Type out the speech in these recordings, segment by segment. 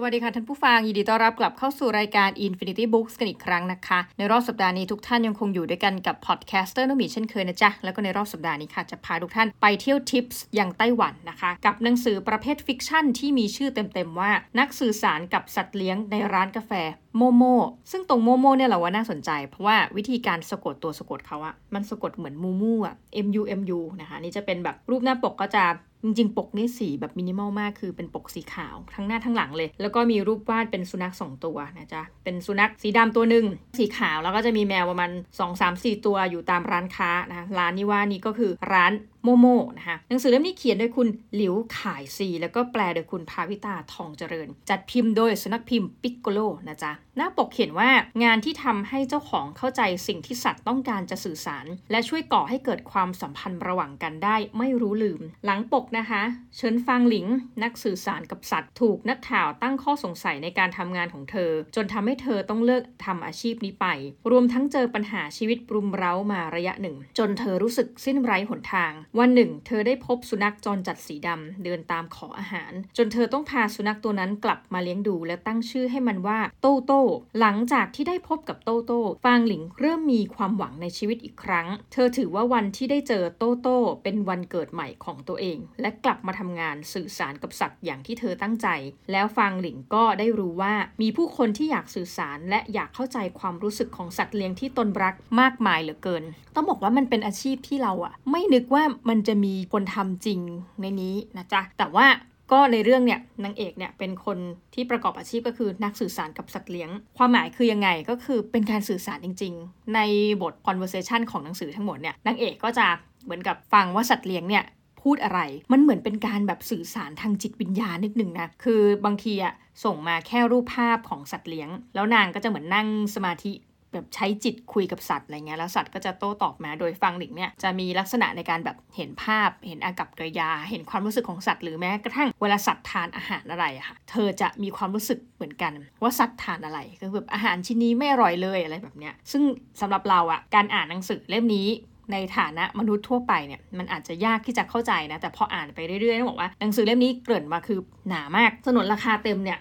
สวัสดีค่ะท่านผู้ฟัง ยินดีต้อนรับกลับเข้าสู่รายการ Infinity Books กันอีกครั้งนะคะ ในรอบสัปดาห์นี้ทุกท่านยังคงอยู่ด้วยกันกับ podcaster นมีเช่นเคยนะจ๊ะ แล้วก็ในรอบสัปดาห์นี้ค่ะ จะพาทุกท่านไปเที่ยวทริปอย่างไต้หวันนะคะ กับหนังสือประเภท fiction ที่มีชื่อเต็มๆว่า นักสื่อสารกับสัตว์เลี้ยงในร้านกาแฟโมโมซึ่งตรงโมโมเนี่ยเราว่าน่าสนใจ เพราะว่าวิธีการสะกดตัวสะกดเขาอะมันสะกดเหมือนมูมูอะ M U M U นะคะนี่จะเป็นแบบรูปหน้าปกก็จะ จริงๆ ปกนี่สีแบบมินิมอลมากคือเป็นปกสีขาวทั้งหน้าทั้งหลังเลย แล้วก็มีรูปวาดเป็นสุนัขสองตัวนะจ๊ะ เป็นสุนัขสีดำตัวหนึ่งสีขาวแล้วก็จะมีแมวประมาณ2 3 4 ตัวอยู่ตามร้านค้านะร้านนี่ว่านี่ก็คือร้าน โมโมนะคะหนังสือเล่มนี้เขียนโดยคุณหลิวขายซี แล้วก็แปลโดยคุณภาวิตาทองเจริญ จัดพิมพ์โดยสุนัขพิมพ์ปิกโกโลนะจ๊ะหน้าปกเขียนว่างานที่ทำให้เจ้าของเข้าใจสิ่งที่สัตว์ต้องการจะสื่อสาร และช่วยก่อให้เกิดความสัมพันธ์ระหว่างกันได้ไม่รู้ลืม หลังปกนะคะ เชิญฟังหลิง นักสื่อสารกับสัตว์ถูกนักข่าวตั้งข้อสงสัยในการทำงานของเธอ จนทำให้เธอต้องเลิกทำอาชีพนี้ไป รวมทั้งเจอปัญหาชีวิตปรุมเร้ามาระยะหนึ่ง จนเธอรู้สึกสิ้นไร้หนทางวันหนึ่ง เธอได้พบสุนัขจรจัดสีดำเดินตามขออาหาร จนเธอต้องพาสุนัขตัวนั้นกลับมาเลี้ยงดู และตั้งชื่อให้มันว่าโตโต้หลังจากที่ได้พบกับโตโต้ฟางหลิงเริ่มมีความหวังในชีวิตอีกครั้ง เธอถือว่าวันที่ได้เจอโตโต้เป็นวันเกิดใหม่ของตัวเอง และกลับมาทำงานสื่อสารกับสัตว์อย่างที่เธอตั้งใจ แล้วฟางหลิงก็ได้รู้ว่ามีผู้คนที่อยากสื่อสารและอยากเข้าใจความรู้สึกของสัตว์เลี้ยงที่ตนรักมากมายเหลือเกิน ต้องบอกว่ามันเป็นอาชีพที่เราอะไม่นึกว่ามันจะมีคนทำจริงในนี้นะจ๊ะ แต่ว่าก็ในเรื่องเนี่ยนางเอกเนี่ยเป็นคนที่ประกอบอาชีพก็คือนักสื่อสารกับสัตว์เลี้ยง ความหมายคือยังไงก็คือเป็นการสื่อสารจริง ๆ ในบท conversation ของหนังสือทั้งหมดเนี่ยนางเอกก็จะเหมือนกับฟังว่าสัตว์เลี้ยงเนี่ยพูดอะไร มันเหมือนเป็นการแบบสื่อสารทางจิตวิญญาณนิดนึงนะ คือบางทีอะส่งมาแค่รูปภาพของสัตว์เลี้ยง แล้วนางก็จะเหมือนนั่งสมาธิ แบบใช้จิตคุยกับสัตว์อะไรเงี้ยแล้วสัตว์ก็จะโต้ตอบมาโดยฟังหลิงเนี่ยจะมีลักษณะในการแบบเห็นภาพ เห็นอากับกริยา เห็นความรู้สึกของสัตว์หรือแม้กระทั่งเวลาสัตว์ทานอาหารอะไรอะค่ะ เธอจะมีความรู้สึกเหมือนกัน ว่าสัตว์ทานอะไรก็แบบอาหารชิ้นนี้ไม่อร่อยเลยอะไรแบบเนี้ยซึ่งสำหรับเราอะการอ่านหนังสือเล่มนี้ ในฐานะมนุษย์ทั่วไปเนี่ยมันอาจจะยากที่จะเข้าใจนะ แต่พออ่านไปเรื่อยๆต้องบอกว่าหนังสือเล่มนี้เกริ่นมาคือหนามากสนุนราคาเต็มเนี่ย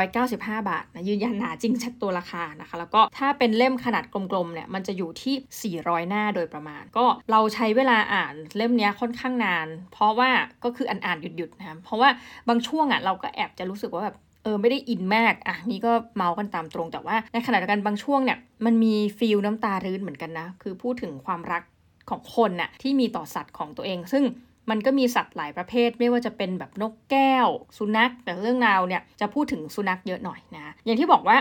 395 บาทนะยืนยันหนาจริงชัดตัวราคานะคะ แล้วก็ถ้าเป็นเล่มขนาดกลมๆเนี่ยมันจะอยู่ที่ 400 หน้าโดยประมาณ ก็เราใช้เวลาอ่านเล่มนี้ค่อนข้างนาน เพราะว่าก็คืออ่านๆหยุดๆนะเพราะว่าบางช่วงอะเราก็แอบจะรู้สึกว่าแบบเออไม่ได้อินมากอะนี่ก็เมากันตามตรงแต่ว่าในขณะเดียวกันบางช่วงเนี่ยมันมีฟีลน้ำตารื้นเหมือนกันนะ คือพูดถึงความรัก ของคนน่ะที่มีต่อสัตว์ของตัวเอง ซึ่งมันก็มีสัตว์หลายประเภท ไม่ว่าจะเป็นแบบนกแก้ว สุนัข แต่เรื่องราวเนี่ยจะพูดถึงสุนัขเยอะหน่อยนะ อย่างที่บอกว่า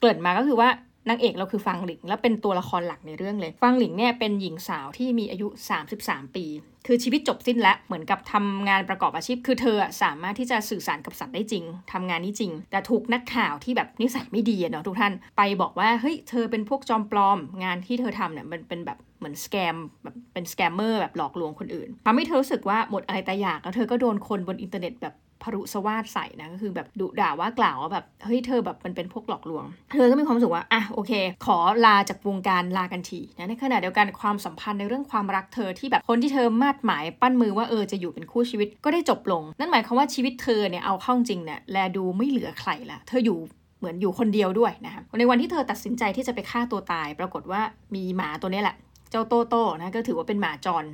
เกิดมาก็คือว่า นางเอกเราคือฟังหลิง และเป็นตัวละครหลักในเรื่องเลยฟังหลิงเนี่ยเป็นหญิงสาวที่มีอายุ 33 ปี คือชีวิตจบสิ้นแล้วเหมือนกับทำงานประกอบอาชีพ คือเธอสามารถที่จะสื่อสารกับสัตว์ได้จริงทำงานนี้จริง แต่ถูกนักข่าวที่แบบนิสัยไม่ดีเนาะทุกท่านไปบอกว่าเฮ้ยเธอเป็นพวกจอมปลอม งานที่เธอทำเนี่ยมันเป็นแบบเหมือน scam แบบเป็น scammer แบบหลอกลวงคนอื่นทำให้เธอรู้สึกว่าหมดอะไรตายอยากแล้วเธอก็โดนคนบนอินเทอร์เน็ตแบบ ผรุสวาทใส่นะก็คือแบบดุด่าว่ากล่าวว่าแบบเฮ้ยเธอแบบมันเป็นพวกหลอกลวง เธอก็มีความรู้สึกว่าอะโอเค ขอลาจากวงการลากันทีนะในขณะเดียวกันความสัมพันธ์ในเรื่องความรักเธอที่แบบคนที่เธอมาดหมายปั้นมือว่าเออจะอยู่เป็นคู่ชีวิตก็ได้จบลง นั่นหมายความว่าชีวิตเธอเนี่ยเอาเข้าจริงเนี่ยแลดูไม่เหลือใครละเธออยู่เหมือนอยู่คนเดียวด้วยนะคะในวันที่เธอตัดสินใจที่จะไปฆ่าตัวตาย ปรากฏว่ามีหมาตัวนี้แหละ เจ้าโตโต้นะก็ถือว่าเป็นหมาจร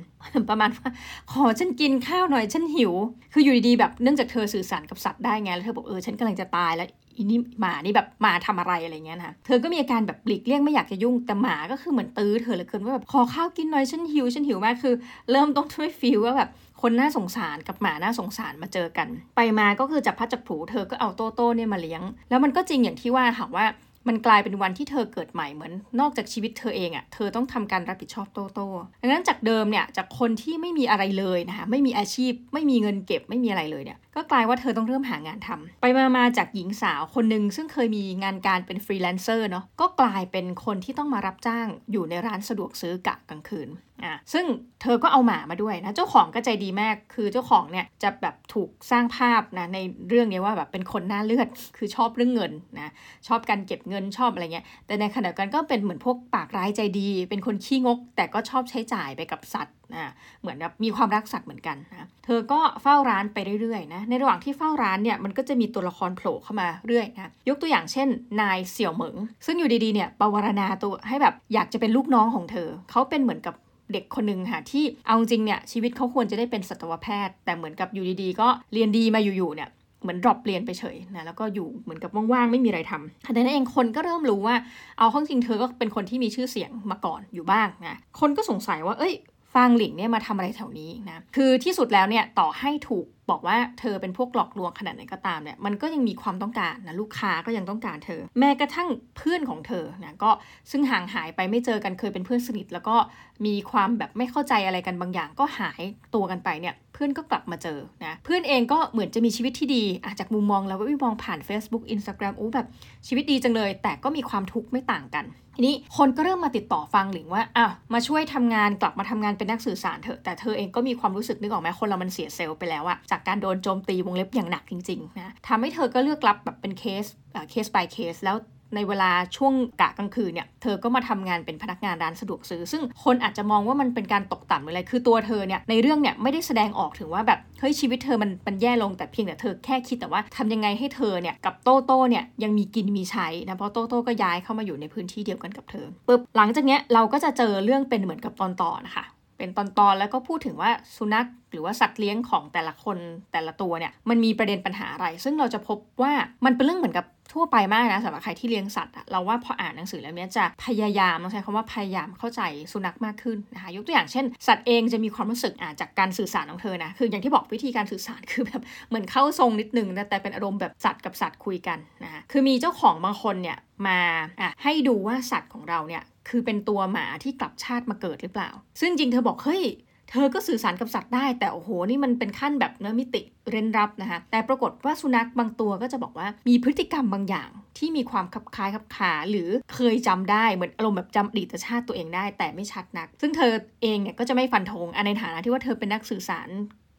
ประมาณว่าขอฉันกินข้าวหน่อยฉันหิว คืออยู่ดีๆแบบเนื่องจากเธอสื่อสารกับสัตว์ได้ไงแล้วเธอบอกเออฉันกำลังจะตายแล้วอีนี่หมานี่แบบมาทำอะไรอะไรเงี้ยนะเธอก็มีอาการแบบปลีกเลี่ยงไม่อยากจะยุ่งแต่หมาก็คือเหมือนตื้อเธอเลยเกินว่าแบบขอข้าวกินหน่อยฉันหิวฉันหิวมากคือ เริ่มต้องช่วย feel ว่าแบบคนน่าสงสารกับหมาน่าสงสารมาเจอกัน ไปมาก็คือจับพลัดจับผลูเธอก็เอาโตโต้เนี่ยมาเลี้ยง แล้วมันก็จริงอย่างที่ว่าค่ะว่า มันกลายเป็นวันที่เธอเกิดใหม่เหมือน นอกจากชีวิตเธอเองอะ่ะ เธอต้องทำการรับผิดชอบโตโต้ดังนั้นจากเดิมเนี่ย จากคนที่ไม่มีอะไรเลยนะคะ ไม่มีอาชีพ ไม่มีเงินเก็บ ไม่มีอะไรเลยเนี่ย ก็กลายว่าเธอต้องเริ่มหางานทำไปมามาจากหญิงสาวคนหนึ่งซึ่งเคยมีงานการเป็นฟรีแลนเซอร์เนาะ ก็กลายเป็นคนที่ต้องมารับจ้างอยู่ในร้านสะดวกซื้อกะกลางคืน อะซึ่งเธอก็เอาหมามาด้วยนะเจ้าของก็ใจดีมากคือเจ้าของเนี่ยจะแบบถูกสร้างภาพนะในเรื่องนี้ว่าแบบเป็นคนหน้าเลือดคือชอบเรื่องเงินนะชอบการเก็บเงินชอบอะไรเงี้ยแต่ในขณะเดียวกันก็เป็นเหมือนพวกปากร้ายใจดี เป็นคนขี้งก แต่ก็ชอบใช้จ่ายไปกับสัตว์นะเหมือนแบบมีความรักสัตว์เหมือนกันนะเธอก็เฝ้าร้านไปเรื่อยๆนะในระหว่างที่เฝ้าร้านเนี่ยมันก็จะมีตัวละครโผล่เข้ามาเรื่อยนะยกตัวอย่างเช่น นายเสี่ยวเหมิง ซึ่งอยู่ดีๆเนี่ยปวารณาตัวให้แบบอยากจะเป็นลูกน้องของเธอเขาเป็นเหมือนกับ เด็กคนหนึ่งค่ะที่เอาจริงเนี่ยชีวิตเขาควรจะได้เป็นสัตวแพทย์ แต่เหมือนกับอยู่ดีๆ ก็เรียนดีมาอยู่ๆเนี่ยเหมือน drop เรียนไปเฉยนะแล้วก็อยู่เหมือนกับว่างๆไม่มีอะไรทำแต่นั้นเองคนก็เริ่มรู้ว่าเอาข้อจริงเธอก็เป็นคนที่มีชื่อเสียงมาก่อนอยู่บ้างนะคนก็สงสัยว่าเอ้ยฟางหลิงเนี่ยมาทำอะไรแถวนี้นะคือที่สุดแล้วเนี่ยต่อให้ถูก บอกว่าเธอเป็นพวกหลอกลวงขนาดไหนก็ตามเนี่ยมันก็ยังมีความต้องการนะลูกค้าก็ยังต้องการเธอ แม้กระทั่งเพื่อนของเธอนะก็ซึ่งห่างหายไปไม่เจอกันเคยเป็นเพื่อนสนิท แล้วก็มีความแบบไม่เข้าใจอะไรกันบางอย่าง ก็หายตัวกันไปเนี่ยเพื่อนก็กลับมาเจอนะเพื่อนเองก็เหมือนจะมีชีวิตที่ดีอาจากมุมมองแล้วว่ามองผ่าน Facebook Instagram โอ้แบบชีวิตดีจังเลย แต่ก็มีความทุกข์ไม่ต่างกันทีนี้คนก็เริ่มมาติดต่อฟังหลิงว่าอะมาช่วยทำงานกลับมาทำงานเป็นนักสื่อสารเถอะแต่เธอเองก็มีความรู้สึกนึกออกไหมคนเรามันเสียเซลล์ไปแล้วอะจากการโดนโจมตีวงเล็บอย่างหนักจริงๆนะทำให้เธอก็เลือกรับแบบเป็นเคสเคส by เคสแล้วในเวลาช่วงกะกลางคืนเนี่ย เธอก็มาทำงานเป็นพนักงานร้านสะดวกซื้อ ซึ่งคนอาจจะมองว่ามันเป็นการตกต่ำหรืออะไร คือตัวเธอเนี่ยในเรื่องเนี่ยไม่ได้แสดงออกถึงว่าแบบเฮ้ยชีวิตเธอมันมันแย่ลงแต่เพียงแต่เธอแค่คิดแต่ว่าทำยังไงให้เธอเนี่ยกับโตโต้เนี่ยยังมีกินมีใช้นะเพราะโตโต้ก็ย้ายเข้ามาอยู่ในพื้นที่เดียวกันกับเธอปุ๊บหลังจากเนี้ยเราก็จะเจอเรื่องเป็นเหมือนกับตอนต่อนะคะ เป็นตอนๆแล้วก็พูดถึงว่าสุนัขหรือว่าสัตว์เลี้ยงของแต่ละคนแต่ละตัวเนี่ยมันมีประเด็นปัญหาอะไร ซึ่งเราจะพบว่ามันเป็นเรื่องเหมือนกับทั่วไปมากนะสำหรับใครที่เลี้ยงสัตว์อะเราว่าพออ่านหนังสือแล้วเนี้ยจะพยายามต้องใช้คำว่าพยายามเข้าใจสุนัขมากขึ้นนะคะยกตัวอย่างเช่น สัตว์เองจะมีความรู้สึกอ่าจากการสื่อสารของเธอนะคืออย่างที่บอกวิธีการสื่อสารคือแบบเหมือนเข้าทรงนิดนึงแต่เป็นอารมณ์แบบสัตว์กับสัตว์คุยกันนะคะคือมีเจ้าของบางคนเนี่ยมาอะให้ดูว่าสัตว์ของเราเนี่ย คือเป็นตัวหมาที่กลับชาติมาเกิดหรือเปล่า ซึ่งจริงเธอบอกเฮ้ยเธอก็สื่อสารกับสัตว์ได้ แต่โอ้โหนี่มันเป็นขั้นแบบเนื้อมิติเร้นรับนะคะแต่ปรากฏว่าสุนัขบางตัวก็จะบอกว่ามีพฤติกรรมบางอย่างที่มีความคับคล้ายคับขาหรือเคยจำได้เหมือนอารมณ์แบบจำอดีตชาติตัวเองได้ แต่ไม่ชัดนัก ซึ่งเธอเองเนี่ยก็จะไม่ฟันธงในฐานะที่ว่าเธอเป็นนักสื่อสาร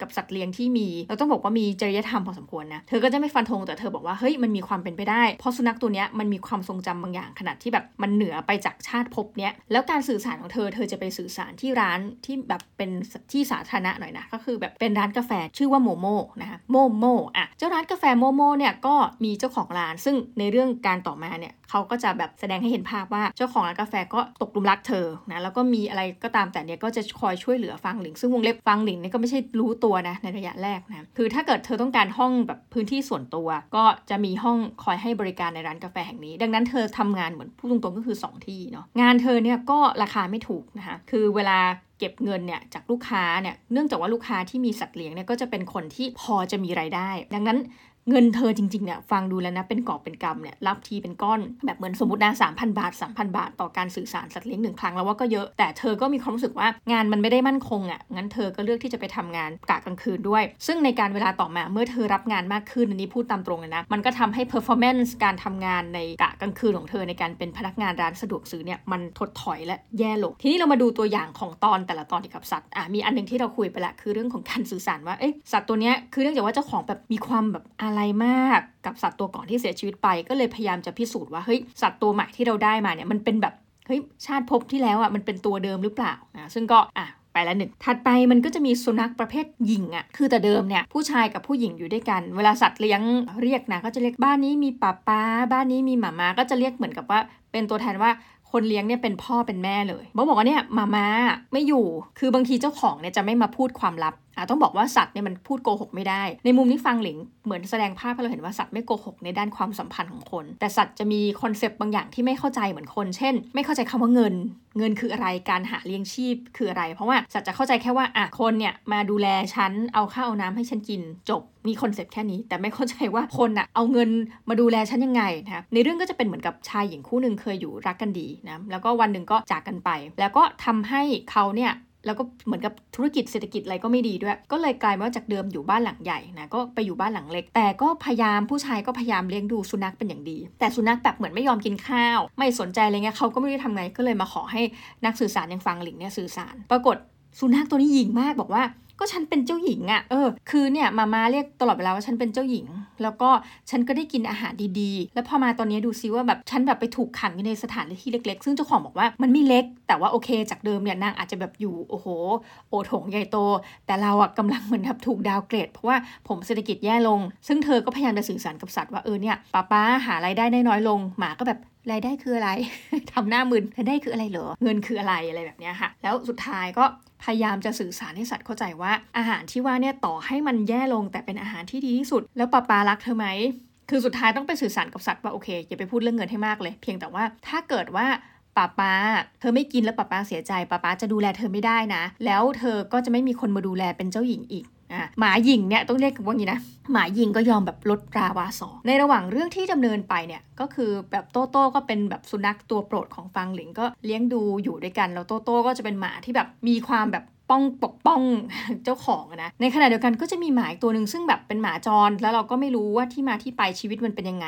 กับสัตว์เลี้ยงที่มี เราต้องบอกว่ามีจริยธรรมพอสมควรนะ เธอก็จะไม่ฟันธงแต่เธอบอกว่าเฮ้ยมันมีความเป็นไปได้ เพราะสุนัขตัวนี้มันมีความทรงจำบางอย่างขนาดที่แบบมันเหนือไปจากชาติภพเนี้ย แล้วการสื่อสารของเธอเธอจะไปสื่อสารที่ร้านที่แบบเป็นที่สาธารณะหน่อยนะ ก็คือแบบเป็นร้านกาแฟชื่อว่าโมโมนะคะโมโมอะเจ้าร้านกาแฟโมโมเนี่ยก็มีเจ้าของร้าน ซึ่งในเรื่องการต่อมาเนี่ยเขาก็จะแบบแสดงให้เห็นภาพว่าเจ้าของร้านกาแฟก็ตกลุมรักเธอนะแล้วก็มีอะไรก็ตามแต่เนี่ยก็จะคอยช่วยเหลือฟังหลิง ซึ่งวงเล็บฟังหลิงเนี่ยก็ไม่ใช่รู้ตัวนะในระยะแรกนะคือถ้าเกิดเธอต้องการห้องแบบพื้นที่ส่วนตัว ก็จะมีห้องคอยให้บริการในร้านกาแฟแห่งนี้ ดังนั้นเธอทำงานเหมือนผู้ตรงๆก็คือ 2 ที่เนาะงานเธอเนี่ยก็ราคาไม่ถูกนะคะคือเวลาเก็บเงินเนี่ยจากลูกค้าเนี่ยเนื่องจากว่าลูกค้าที่มีสัตว์เลี้ยงเนี่ยก็จะเป็นคนที่พอจะมีไรายได้ ดังนั้น เงินเธอจริงๆเนี่ยฟังดูแล้วนะเป็นกอบเป็นกำเนี่ยรับทีเป็นก้อนแบบเหมือนสมมตินะสามพันบาท3,000บาท ต่อการสื่อสารสัตว์เลี้ยงหนึ่งครั้งแล้วว่าก็เยอะ แต่เธอก็มีความรู้สึกว่างานมันไม่ได้มั่นคงอะ่ะงั้นเธอก็เลือกที่จะไปทำงานกะกลางคืนด้วย ซึ่งในการเวลาต่อมาเมื่อเธอรับงานมากขึ้นอันนี้พูดตามตรงเลยนะมันก็ทำให้ performance การทำงานในกะกลางคืนของเธอในการเป็นพนักงานร้านสะดวกซื้อเนี่ยมันถดถอยและแย่ลงทีนี้เรามาดูตัวอย่างของตอนแต่ละตอนเกี่ยวกับสัตว์อะมีอันนึงที่เราคุยไปละคือเรื่องของการสื่อสารว่าเอ๊ะสัตว์ตัวเนี้ยคือเนื่องจากว่าเจ้าของแบบมีความแบบอะไรมากกับสัตว์ตัวก่อนที่เสียชีวิตไป ก็เลยพยายามจะพิสูจน์ว่าเฮ้ยสัตว์ตัวใหม่ที่เราได้มาเนี่ยมันเป็นแบบเฮ้ยชาติภพที่แล้วอะมันเป็นตัวเดิมหรือเปล่านะซึ่งก็อะไปละหนึ่งถัดไปมันก็จะมีสุนัขประเภทหญิงอะ่ะ คือแต่เดิมเนี่ยผู้ชายกับผู้หญิงอยู่ด้วยกัน เวลาสัตว์เลี้ยงเรียกนะก็จะเรียกบ้านนี้มีป้าป้า บ้านนี้มีหมามาก็จะเรียกเหมือนกับว่าเป็นตัวแทนว่าคนเลี้ยงเนี่ยเป็นพ่อเป็นแม่เลยบอกบอกว่าเนี่ยมาม่าไม่อยู่ คือบางทีเจ้าของเนี่ยจะไม่มาพูดความลับ ต้องบอกว่าสัตว์เนี่ยมันพูดโกหกไม่ได้ ในมุมนี้ฟางหลิงเหมือนแสดงภาพให้เราเห็นว่าสัตว์ไม่โกหกในด้านความสัมพันธ์ของคน แต่สัตว์จะมี concept บางอย่างที่ไม่เข้าใจเหมือนคน เช่น ไม่เข้าใจคำว่าเงิน เงินคืออะไรการหาเลี้ยงชีพคืออะไร เพราะว่าสัตว์จะเข้าใจแค่ว่าอะคนเนี่ยมาดูแลฉันเอาข้าวเอาน้ำให้ฉันกินจบมี concept แค่นี้ แต่ไม่เข้าใจว่าคนอะเอาเงินมาดูแลฉันยังไงนะในเรื่องก็จะเป็นเหมือนกับชายหญิงคู่หนึ่งเคยอยู่รักกันดีนะแล้วก็วันหนึ่งก็จากกันไป แล้วก็ทำให้เขาเนี่ย แล้วก็เหมือนกับธุรกิจเศรษฐกิจอะไรก็ไม่ดีด้วย ก็เลยกลายว่าจากเดิมอยู่บ้านหลังใหญ่นะก็ไปอยู่บ้านหลังเล็ก แต่ก็พยายามผู้ชายก็พยายามเลี้ยงดูสุนัขเป็นอย่างดี แต่สุนัขแบบเหมือนไม่ยอมกินข้าว ไม่สนใจอะไรเงี้ยเขาก็ไม่รู้ทำไงก็เลยมาขอให้นักสื่อสารยังฟังหลิงเนี่ยสื่อสาร ปรากฏสุนัขตัวนี้ยิงมากบอกว่า ก็ฉันเป็นเจ้าหญิงอะ่ะเออคือเนี่ยมามาเรียกตลอดเวลาว่าฉันเป็นเจ้าหญิง แล้วก็ฉันก็ได้กินอาหารดีๆ แล้วพอมาตอนนี้ดูซิว่าแบบฉันแบบไปถูกขังอยู่ในสถานที่เล็กๆ ซึ่งเจ้าของบอกว่ามันไม่เล็ก แต่ว่าโอเค จากเดิมเนี่ยนางอาจจะแบบอยู่โอ้โห โอโถงใหญ่โต แต่เราอะกำลังเหมือนแบบถูกดาวเกรด เพราะว่าผมเศรษฐกิจแย่ลง ซึ่งเธอก็พยายามจะสื่อสารกับสัตว์ว่าเออเนี่ยป้าป้าหารายได้ได้น้อยลงหมาก็แบบรายได้คืออะไรทำหน้ามึนรายได้คืออะไรเหรอ เงินคืออะไรอะไรแบบนี้ค่ะ แล้วสุดท้ายก็พยายามจะสื่อสารให้สัตว์เข้าใจว่าอาหารที่ว่าเนี่ยต่อให้มันแย่ลงแต่เป็นอาหารที่ดีที่สุด แล้วป้าปารักเธอไหมคือสุดท้ายต้องไปสื่อสารกับสัตว์ว่าโอเคอย่าไปพูดเรื่องเงินให้มากเลย เพียงแต่ว่าถ้าเกิดว่าป้าป้า เธอไม่กินแล้วป้าป้าเสียใจป้าป้าจะดูแลเธอไม่ได้นะ แล้วเธอก็จะไม่มีคนมาดูแลเป็นเจ้าหญิงอีก อะหมาหญิงเนี่ยต้องเรียกว่าอย่างนี้นะหมาหญิงก็ยอมแบบลดราวาสอในระหว่างเรื่องที่ดำเนินไปเนี่ยก็คือแบบโตโต้ก็เป็นแบบสุนัขตัวโปรดของฟังหลิงก็เลี้ยงดูอยู่ด้วยกันแล้วโตโต้ก็จะเป็นหมาที่แบบมีความแบบ ป้องปกป้องเจ้าของนะ ในขณะเดียวกันก็จะมีหมาอีกตัวหนึ่งซึ่งแบบเป็นหมาจร แล้วเราก็ไม่รู้ว่าที่มาที่ไปชีวิตมันเป็นยังไง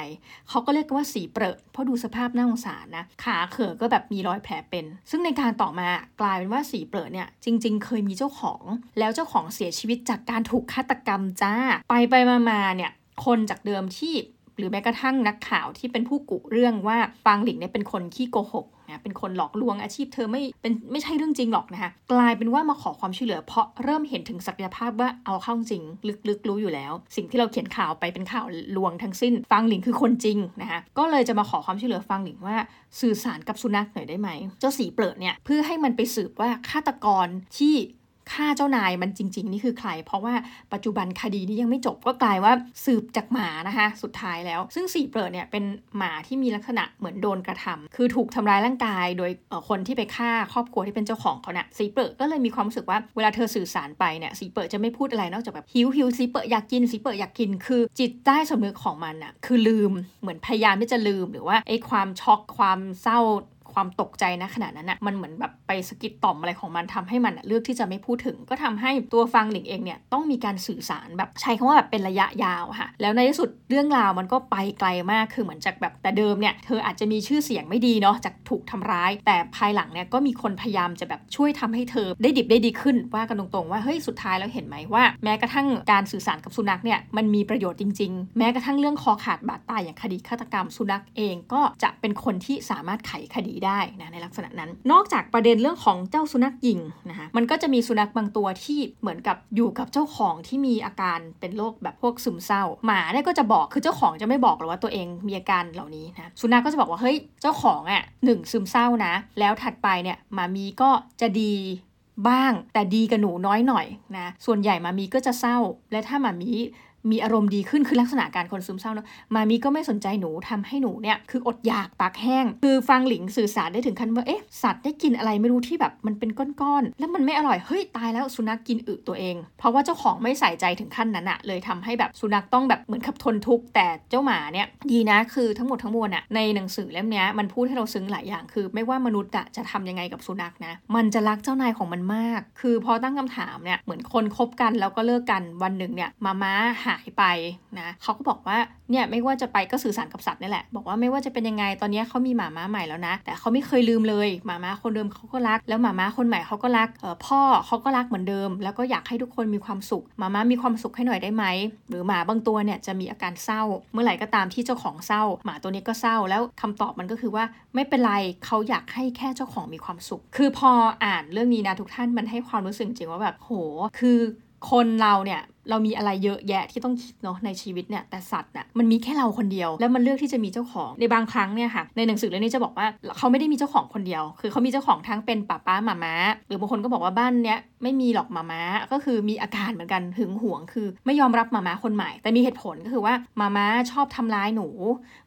เขาก็เรียกว่าสีเปรอะเพราะดูสภาพน่าสงสารนะ ขาเขือก็แบบมีรอยแผลเป็น ซึ่งในการต่อมากลายเป็นว่าสีเปรอะเนี่ยจริง ๆ เคยมีเจ้าของ แล้วเจ้าของเสียชีวิตจากการถูกฆาตกรรมจ้า ไปไปมาๆเนี่ยคนจากเดิมที่หรือแม้กระทั่งนักข่าวที่เป็นผู้กุเรื่องว่าฟางหลิงเนี่ยเป็นคนขี้โกหก นะเป็นคนหลอกลวงอาชีพเธอไม่เป็นไม่ใช่เรื่องจริงหรอกนะคะกลายเป็นว่ามาขอความช่วยเหลือ เพราะเริ่มเห็นถึงศักยภาพว่าเอาเข้าจริง ลึกๆรู้อยู่แล้ว สิ่งที่เราเขียนข่าวไปเป็นข่าวลวงทั้งสิ้นฟางหลิงคือคนจริงนะคะก็เลยจะมาขอความช่วยเหลือฟางหลิงว่าสื่อสารกับสุนัขหน่อยได้ไหมเจ้าสีเปลือกเนี่ยเพื่อให้มันไปสืบว่าฆาตกรที่ ฆ่าเจ้านายมันจริง ๆ นี่คือใคร เพราะว่าปัจจุบันคดีนี้ยังไม่จบก็กลายว่าสืบจากหมานะคะ สุดท้ายแล้ว ซึ่งสีเปิดเนี่ยเป็นหมาที่มีลักษณะเหมือนโดนกระทำคือถูกทำร้ายร่างกาย โดยคนที่ไปฆ่าครอบครัวที่เป็นเจ้าของเขาเนะ่ยสีเปิดก็เลยมีความรู้สึกว่าเวลาเธอสื่อสารไปเนี่ยสีเปิดจะไม่พูดอะไรนอกจากแบบหิวหิวสีเปิดอยากกินสีเปิดอยากกิน คือจิตใต้สำนึกของมันอะคือลืมเหมือนพยายามที่จะลืมหรือว่าไอ้ความช็อกความเศร้า ความตกใจนะขณะนั้นอะมันเหมือนแบบไปสกิดต่อมอะไรของมันทำให้มันเลือกที่จะไม่พูดถึง ก็ทำให้ตัวฟังหลิงเองเนี่ยต้องมีการสื่อสารแบบใช้คำว่าแบบเป็นระยะยาวค่ะ แล้วในที่สุดเรื่องราวมันก็ไปไกลมากคือเหมือนจากแบบแต่เดิมเนี่ยเธออาจจะมีชื่อเสียงไม่ดีเนาะจากถูกทำร้าย แต่ภายหลังเนี่ยก็มีคนพยายามจะแบบช่วยทำให้เธอได้ดิบได้ดีขึ้นว่ากันตรงๆว่าเฮ้ยสุดท้ายแล้วเห็นไหมว่า แม้กระทั่งการสื่อสารกับสุนัขเนี่ยมันมีประโยชน์จริง ๆ แม้กระทั่งเรื่องคอขาดบาดตายอย่างคดีฆาตกรรมสุนัขเองก็จะเป็นคนที่สามารถไขคดีได้นะในลักษณะนั้น นอกจากประเด็นเรื่องของเจ้าสุนัขยิงนะคะมันก็จะมีสุนัขบางตัวที่เหมือนกับอยู่กับเจ้าของที่มีอาการเป็นโรคแบบพวกซึมเศร้า หมาเนี่ยก็จะบอกคือเจ้าของจะไม่บอกหรอกว่าตัวเองมีอาการเหล่านี้นะสุนัขก็จะบอกว่าเฮ้ยเจ้าของอะหนึ่งซึมเศร้านะ แล้วถัดไปเนี่ยหมามีก็จะดีบ้างแต่ดีกับหนูน้อยหน่อยนะส่วนใหญ่มามีก็จะเศร้า และถ้ามามี มีอารมณ์ดีขึ้นคือลักษณะการคนซึมเศร้าเนาะมามีก็ไม่สนใจหนูทำให้หนูเนี่ยคืออดอยากปากแห้ง คือฟังหลิงสื่อสารได้ถึงขั้นว่าเอ๊ะสัตว์ได้กินอะไรไม่รู้ที่แบบมันเป็นก้อนๆแล้วมันไม่อร่อยเฮ้ยตายแล้วสุนัขกกินอึตัวเอง เพราะว่าเจ้าของไม่ใส่ใจถึงขั้นนั้นอะเลยทำให้แบบสุนัขต้องแบบเหมือนขับทนทุกข์แต่เจ้าหมาเนี่ยดีนะคือทั้งหมดทั้งมวลอะในหนังสือเล่มนี้มันพูดให้เราซึ้งหลายอย่าง คือ ไม่ว่ามนุษย์อะจะทำยังไงกับสุนัขนะมันจะรักเจ้านายของมันมาก คือพอตั้งคำถามเนี่ยเหมือนคนคบกันแล้วก็เลิกกันวันหนึ่งเนี่ยมาม้าหาายไปนะเขาก็บอกว่าเนี่ยไม่ว่าจะไปก็สื่อสารกับสัตว์นี่แหละ บอกว่าไม่ว่าจะเป็นยังไงตอนนี้เขามีหมาม้าใหม่แล้วนะ แต่เขาไม่เคยลืมเลยหมาม้าคนเดิมเขาก็รัก แล้วหมาม้าคนใหม่เขาก็รักเออพ่อเขาก็รักเหมือนเดิม แล้วก็อยากให้ทุกคนมีความสุขหมาม้ามีความสุขให้หน่อยได้ไหมหรือหมาบางตัวเนี่ยจะมีอาการเศร้า เมื่อไหร่ก็ตามที่เจ้าของเศร้า หมาตัวนี้ก็เศร้าแล้วคำตอบมันก็คือว่าไม่เป็นไรเขาอยากให้แค่เจ้าของมีความสุข คือพออ่านเรื่องนี้นะทุกท่านมันให้ความรู้สึกจริงว่าแบบโห คือ คนเราเนี่ยเรามีอะไรเยอะแยะที่ต้องคิดเนาะในชีวิตเนี่ยแต่สัตว์น่ะมันมีแค่เราคนเดียว แล้วมันเลือกที่จะมีเจ้าของในบางครั้งเนี่ยค่ะในหนังสือเล่มนี้จะบอกว่าเขาไม่ได้มีเจ้าของคนเดียว คือเขามีเจ้าของทั้งเป็นป้าป้าหมาม้าหรือบางคนก็บอกว่าบ้านเนี้ยไม่มีหรอกหมาม้าก็คือมีอาการเหมือนกันหึงหวง คือไม่ยอมรับหมาม้าคนใหม่ แต่มีเหตุผลก็คือว่าหมาม้าชอบทำร้ายหนู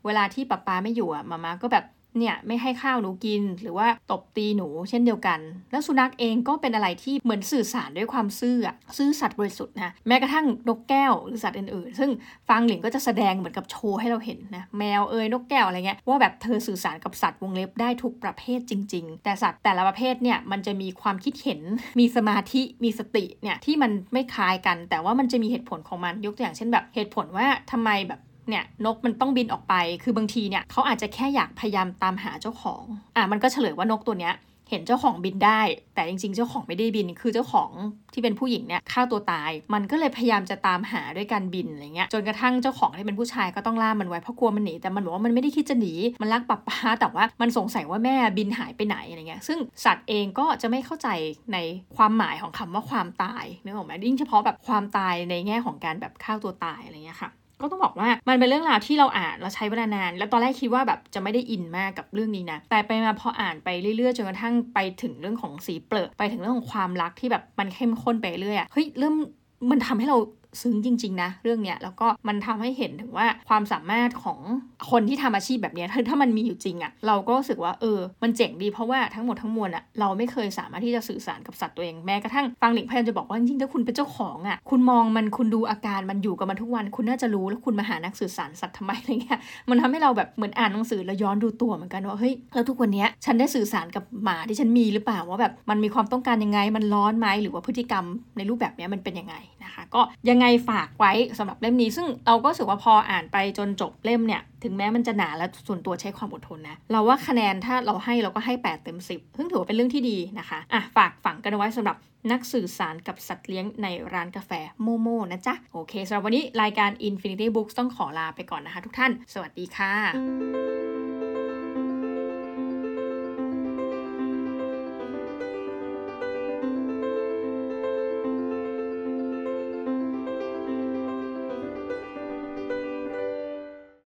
เวลาที่ป้าป้าไม่อยู่อะหมาม้าก็แบบ เนี่ยไม่ให้ข้าวหนูกิน หรือว่าตบตีหนูเช่นเดียวกัน แล้วสุนัขเองก็เป็นอะไรที่เหมือนสื่อสารด้วยความซื่อซื่อสัตย์บริสุทธิ์นะแม้กระทั่งนกแก้วหรือสัตว์อื่นๆ ซึ่งฟังหลิงก็จะแสดงเหมือนกับโชว์ให้เราเห็นนะแมวเอ่ยนกแก้วอะไรเงี้ยว่าแบบเธอสื่อสารกับสัตว์วงเล็บได้ทุกประเภทจริง ๆ แต่สัตว์แต่ละประเภทเนี่ยมันจะมีความคิดเห็น มีสมาธิมีสติเนี่ยที่มันไม่คล้ายกัน แต่ว่ามันจะมีเหตุผลของมันยกตัวอย่างเช่นแบบเหตุผลว่าทำไมแบบ เนี่ยนกมันต้องบินออกไป คือบางทีเนี่ยเขาอาจจะแค่อยากพยายามตามหาเจ้าของ อะมันก็เฉลยว่านกตัวเนี้ยเห็นเจ้าของบินได้ แต่จริง ๆ เจ้าของไม่ได้บิน คือเจ้าของที่เป็นผู้หญิงเนี่ยฆ่าตัวตาย มันก็เลยพยายามจะตามหาด้วยการบินอะไรเงี้ย จนกระทั่งเจ้าของที่เป็นผู้ชายก็ต้องล่ามันไว้เพราะกลัวมันหนี แต่มันบอกว่ามันไม่ได้คิดจะหนี มันรักปับป้าแต่ว่ามันสงสัยว่าแม่บินหายไปไหนอะไรเงี้ย ซึ่งสัตว์เองก็จะไม่เข้าใจในความหมายของคำว่าความตายนึกออกไหมยิ่งเฉพาะแบบความตายในแง่ของการแบบฆ่าตัวตายอะไรเงี้ยค่ะ ก็ต้องบอกว่ามันเป็นเรื่องราวที่เราอ่านเราใช้เวลานาน แล้วตอนแรกคิดว่าแบบจะไม่ได้อินมากกับเรื่องนี้นะ แต่ไปมาพออ่านไปเรื่อยๆจนกระทั่งไปถึงเรื่องของสีเปลือกไปถึงเรื่องของความรักที่แบบมันเข้มข้นไปเรื่อยเฮ้ยเริ่มมันทำให้เรา ซึ้งจริง ๆ นะ เรื่องเนี้ยแล้วก็มันทำให้เห็นถึงว่าความสามารถของคนที่ทำอาชีพแบบนี้ถ้ามันมีอยู่จริงอะเราก็รู้สึกว่าเออมันเจ๋งดีเพราะว่าทั้งหมดทั้งมวลอะเราไม่เคยสามารถที่จะสื่อสารกับสัตว์ตัวเองแม้กระทั่งฟังหลิงพยายามจะบอกว่าจริงๆถ้าคุณเป็นเจ้าของอะคุณมองมันคุณดูอาการมันอยู่กับมันทุกวัน คุณน่าจะรู้แล้วคุณมาหานักสื่อสารสัตว์ทำไมอะไรเงี้ยมันทำให้เราแบบเหมือนอ่านหนังสือแล้วย้อนดูตัวเหมือนกันว่าเฮ้ยแล้วทุกวันนี้ฉันได้สื่อสารกับหมาที่ฉันมีหรือเปล่าว่าแบบมันมีความต้องการยังไงมันร้อนไหมหรือว่าพฤติกรรมในรูปแบบนี้มันเป็นยังไงนะคะ ก็ยังไงฝากไว้สำหรับเล่มนี้ ซึ่งเราก็รู้สึกว่าพออ่านไปจนจบเล่มเนี่ย ถึงแม้มันจะหนาและส่วนตัวใช้ความอดทนนะ เราว่าคะแนนถ้าเราให้เราก็ให้ 8 เต็ม 10 ซึ่งถือว่าเป็นเรื่องที่ดีนะคะอะฝากฝังกันไว้สำหรับนักสื่อสารกับสัตว์เลี้ยงในร้านกาแฟโมโมนะจ๊ะ โอเคสำหรับวันนี้รายการ Infinity Books ต้องขอลาไปก่อนนะคะทุกท่าน สวัสดีค่ะ